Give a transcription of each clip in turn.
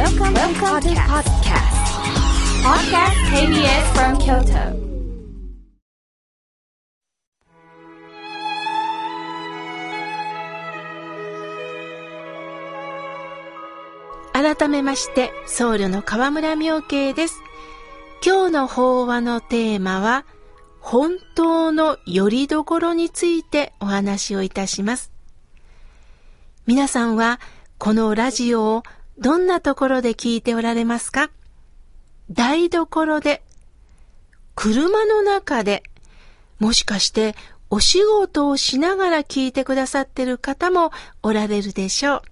Welcome, Welcome to podcast. Podcast KBS from Kyoto. 改めまして、僧侶の河村明慶です。今日の法話のテーマは、本当の拠り所についてお話をいたします。皆さんは、このラジオをどんなところで聞いておられますか？台所で、車の中で、もしかしてお仕事をしながら聞いてくださってる方もおられるでしょう。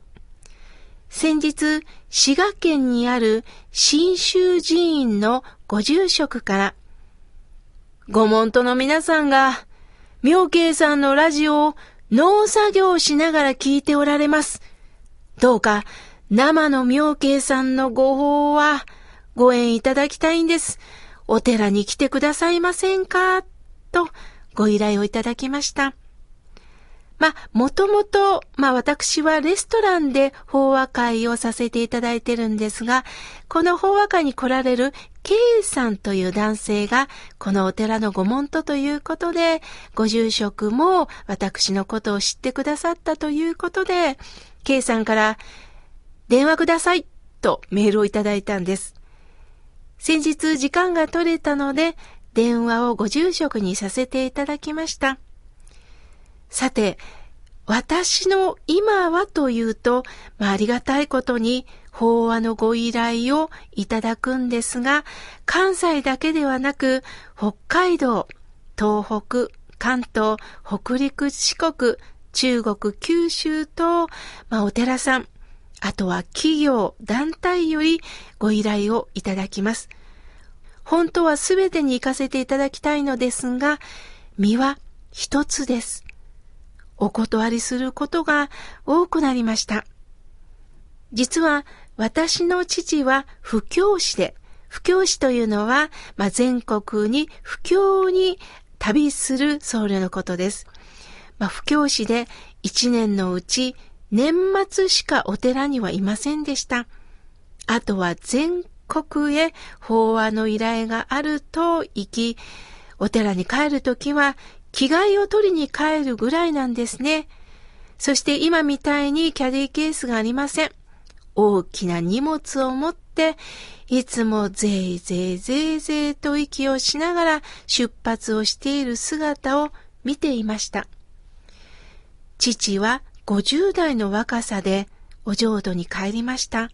先日、滋賀県にある新州寺院のご住職から、ご門徒の皆さんが、妙慶さんのラジオを農作業しながら聞いておられます。どうか、生の妙慶さんのご法は、ご縁いただきたいんです。お寺に来てくださいませんか？と、ご依頼をいただきました。まあ、もともと、まあ私はレストランで法話会をさせていただいてるんですが、この法話会に来られる K さんという男性が、このお寺のご門徒ということで、ご住職も私のことを知ってくださったということで、K さんから、電話くださいとメールをいただいたんです。先日時間が取れたので、電話をご住職にさせていただきました。さて、私の今はというと、まあ、ありがたいことに法話のご依頼をいただくんですが、関西だけではなく、北海道、東北、関東、北陸、四国、中国、九州と、まあ、お寺さん、あとは企業、団体よりご依頼をいただきます。本当はすべてに行かせていただきたいのですが、身は一つです。お断りすることが多くなりました。実は私の父は布教師で、布教師というのは、まあ、全国に布教に旅する僧侶のことです。まあ、布教師で一年のうち年末しかお寺にはいませんでした。あとは全国へ法話の依頼があると行き、お寺に帰るときは着替えを取りに帰るぐらいなんですね。そして今みたいにキャディケースがありません。大きな荷物を持って、いつもぜいぜいぜいぜいと息をしながら出発をしている姿を見ていました。父は50代の若さでお浄土に帰りました。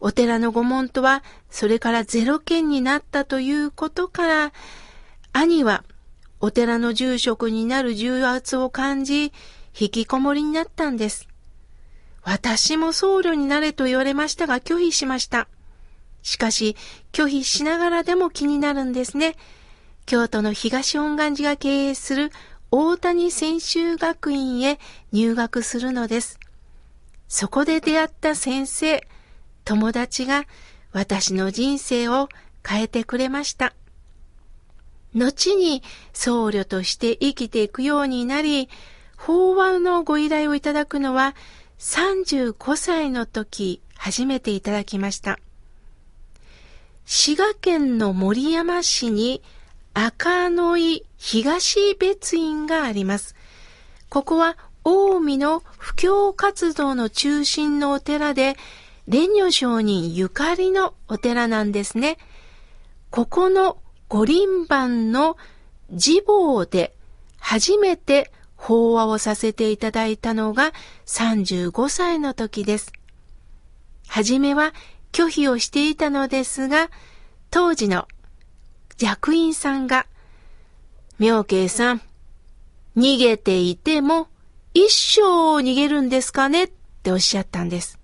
お寺の御門徒はそれからゼロ件になったということから、兄はお寺の住職になる重圧を感じ、引きこもりになったんです。私も僧侶になれと言われましたが拒否しました。しかし、拒否しながらでも気になるんですね。京都の東恩願寺が経営する大谷専修学院へ入学するのです。そこで出会った先生、友達が私の人生を変えてくれました。後に僧侶として生きていくようになり、法話のご依頼をいただくのは35歳の時初めていただきました。滋賀県の森山市に赤野井東別院があります。ここは近江の布教活動の中心のお寺で、蓮如上人ゆかりのお寺なんですね。ここの五輪番の自坊で初めて法話をさせていただいたのが35歳の時です。はじめは拒否をしていたのですが、当時の弱員さんが、妙慶さん、逃げていても一生逃げるんですかね？っておっしゃったんです。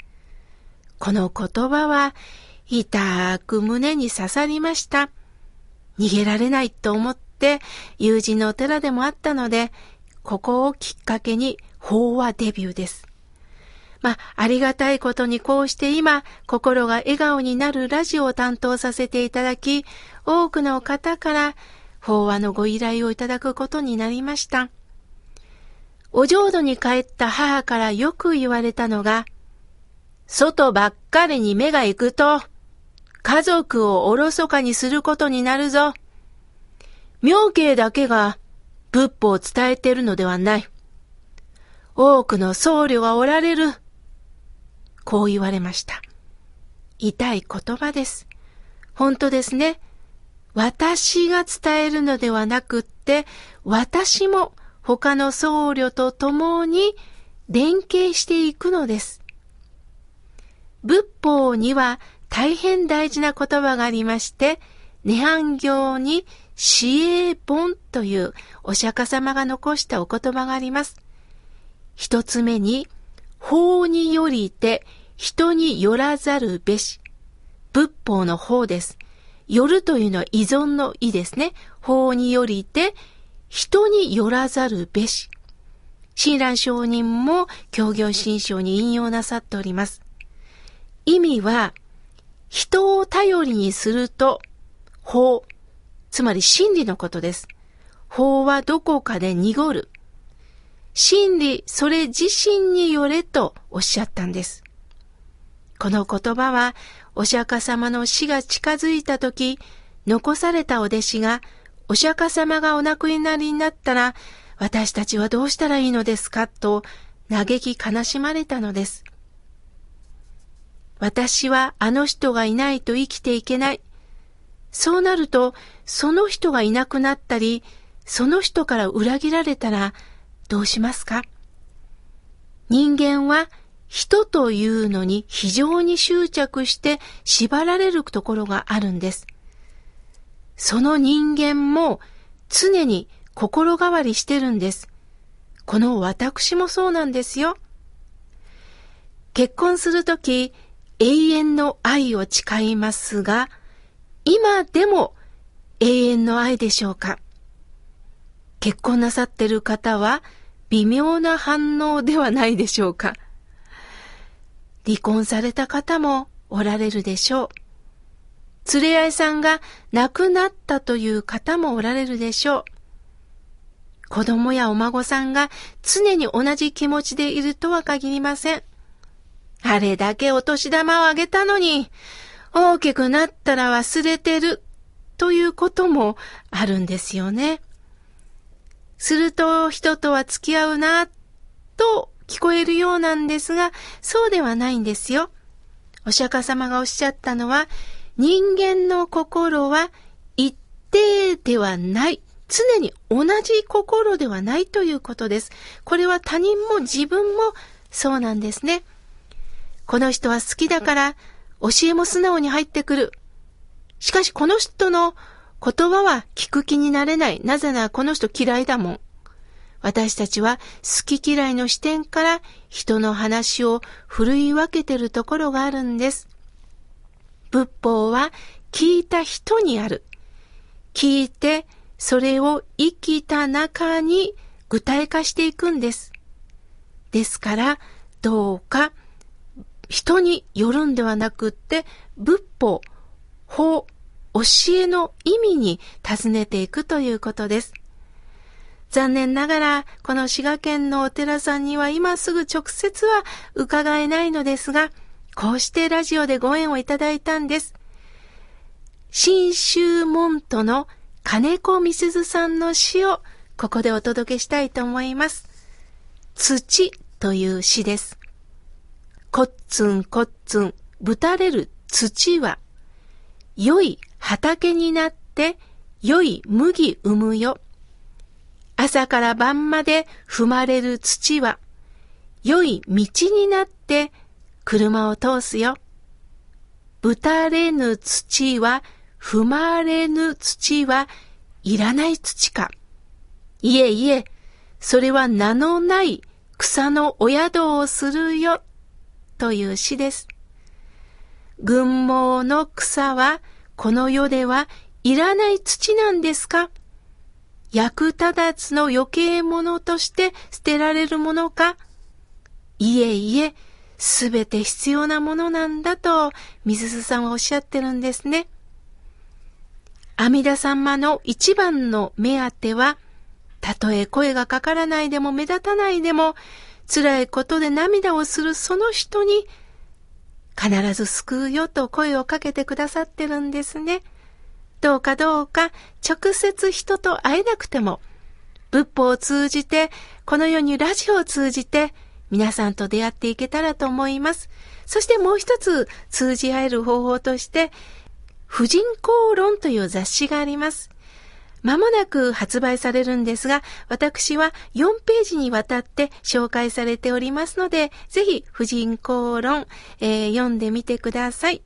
この言葉は痛く胸に刺さりました。逃げられないと思って友人のお寺でもあったので、ここをきっかけに法話デビューです。まあ、ありがたいことにこうして今、心が笑顔になるラジオを担当させていただき、多くの方から法話のご依頼をいただくことになりました。お浄土に帰った母からよく言われたのが、外ばっかりに目が行くと、家族をおろそかにすることになるぞ。妙慶だけが仏法を伝えているのではない。多くの僧侶がおられる。こう言われました。痛い言葉です。本当ですね。私が伝えるのではなくって、私も他の僧侶と共に連携していくのです。仏法には大変大事な言葉がありまして、涅槃行に死営本というお釈迦様が残したお言葉があります。一つ目に、法によりて人によらざるべし。仏法の法です。よるというのは依存の意ですね。法によりて人によらざるべし。親鸞上人も協業新章に引用なさっております。意味は、人を頼りにすると、法、つまり真理のことです。法はどこかで濁る。真理、それ自身によれとおっしゃったんです。この言葉は、お釈迦様の死が近づいた時、残されたお弟子が、お釈迦様がお亡くなりになったら、私たちはどうしたらいいのですかと嘆き悲しまれたのです。私はあの人がいないと生きていけない。そうなると、その人がいなくなったり、その人から裏切られたら、どうしますか？人間は人というのに非常に執着して縛られるところがあるんです。その人間も常に心変わりしてるんです。この私もそうなんですよ。結婚するとき、永遠の愛を誓いますが、今でも永遠の愛でしょうか？結婚なさってる方は微妙な反応ではないでしょうか離婚された方もおられるでしょう。連れ合いさんが亡くなったという方もおられるでしょう。子供やお孫さんが常に同じ気持ちでいるとは限りません。あれだけお年玉をあげたのに、大きくなったら忘れてるということもあるんですよね。すると人とは付き合うなと聞こえるようなんですが、そうではないんですよ。お釈迦様がおっしゃったのは、人間の心は一定ではない。常に同じ心ではないということです。これは他人も自分もそうなんですね。この人は好きだから、教えも素直に入ってくる。しかしこの人の言葉は聞く気になれない。なぜならこの人嫌いだもん。私たちは好き嫌いの視点から人の話を振るい分けてるところがあるんです。仏法は聞いた人にある。聞いてそれを生きた中に具体化していくんです。ですから、どうか人によるんではなくって、仏法、法、教えの意味に尋ねていくということです。残念ながら、この滋賀県のお寺さんには今すぐ直接は伺えないのですが、こうしてラジオでご縁をいただいたんです。新州門徒の金子みすずさんの詩をここでお届けしたいと思います。土という詩です。こっつんこっつん、ぶたれる土は、良い畑になって良い麦生むよ。朝から晩まで踏まれる土は、良い道になって車を通すよ。ぶたれぬ土は、踏まれぬ土はいらない土か。いえいえ、それは名のない草のお宿をするよ。という詩です。群毛の草はこの世ではいらない土なんですか？役立たずの余計物として捨てられるものか？いえいえ、すべて必要なものなんだと、水須さんはおっしゃってるんですね。阿弥陀様の一番の目当ては、たとえ声がかからないでも目立たないでも、辛いことで涙をするその人に必ず救うよと声をかけてくださってるんですね。どうかどうか直接人と会えなくても、仏法を通じて、このようにラジオを通じて、皆さんと出会っていけたらと思います。そしてもう一つ通じ合える方法として、婦人公論という雑誌があります。まもなく発売されるんですが、私は4ページにわたって紹介されておりますので、ぜひ婦人公論、えー、読んでみてください。